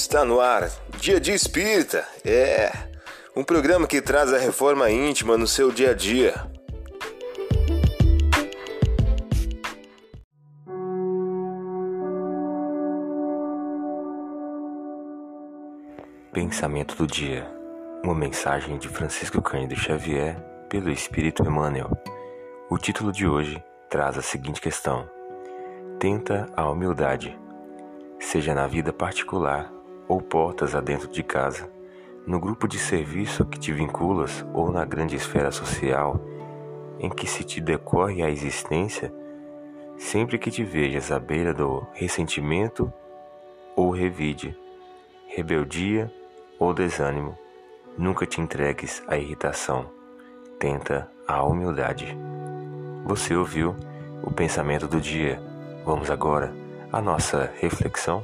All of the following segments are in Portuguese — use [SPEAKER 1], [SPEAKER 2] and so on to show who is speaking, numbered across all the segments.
[SPEAKER 1] Está no ar, Dia de Espírita. É um programa que traz a reforma íntima no seu dia a dia.
[SPEAKER 2] Pensamento do dia. Uma mensagem de Francisco Cândido Xavier pelo Espírito Emmanuel. O título de hoje traz a seguinte questão: Tenta a humildade, seja na vida particular ou portas adentro de casa, no grupo de serviço que te vinculas ou na grande esfera social em que se te decorre a existência, sempre que te vejas à beira do ressentimento ou revide, rebeldia ou desânimo, nunca te entregues à irritação, tenta a humildade. Você ouviu o pensamento do dia Vamos agora à nossa reflexão.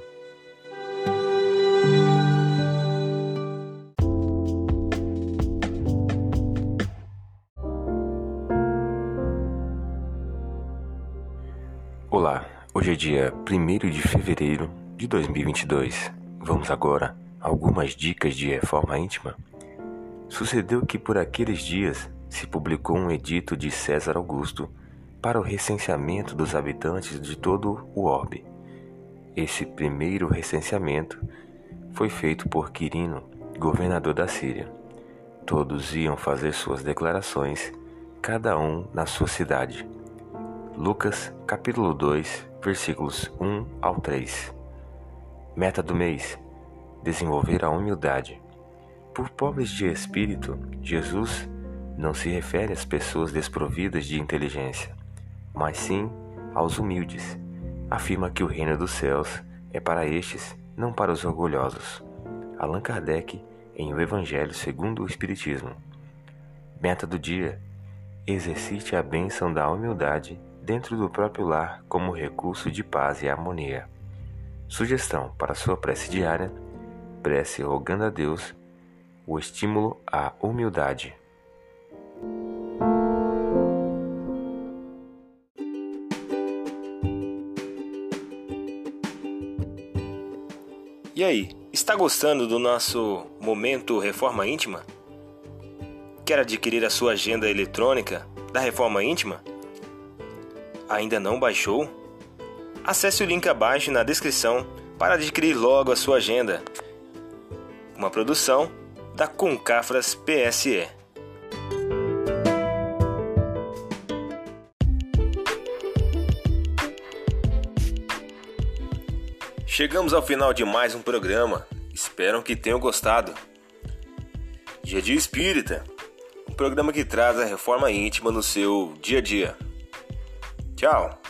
[SPEAKER 2] Olá, hoje é dia 1 de fevereiro de 2022. Vamos agora a algumas dicas de reforma íntima. Sucedeu que por aqueles dias se publicou um edito de César Augusto para o recenseamento dos habitantes de todo o orbe. Esse primeiro recenseamento foi feito por Quirino, governador da Síria. Todos iam fazer suas declarações, cada um na sua cidade. Lucas, capítulo 2, versículos 1 ao 3. Meta do mês: desenvolver a humildade. Por pobres de espírito, Jesus não se refere às pessoas desprovidas de inteligência mas sim aos humildes. Afirma que o reino dos céus é para estes, não para os orgulhosos. Allan Kardec, em O Evangelho segundo o Espiritismo. Meta do dia: exercite a bênção da humildade dentro do próprio lar como recurso de paz e harmonia. Sugestão para sua prece diária: prece rogando a Deus o estímulo à humildade.
[SPEAKER 1] E aí, está gostando do nosso momento Reforma Íntima? Quer adquirir a sua agenda eletrônica da Reforma Íntima? Ainda não baixou? Acesse o link abaixo na descrição para adquirir logo a sua agenda. Uma produção da Concafras PSE. Chegamos ao final de mais um programa. Espero que tenham gostado. Dia Dia Espírita, um programa que traz a reforma íntima no seu dia a dia. Tchau!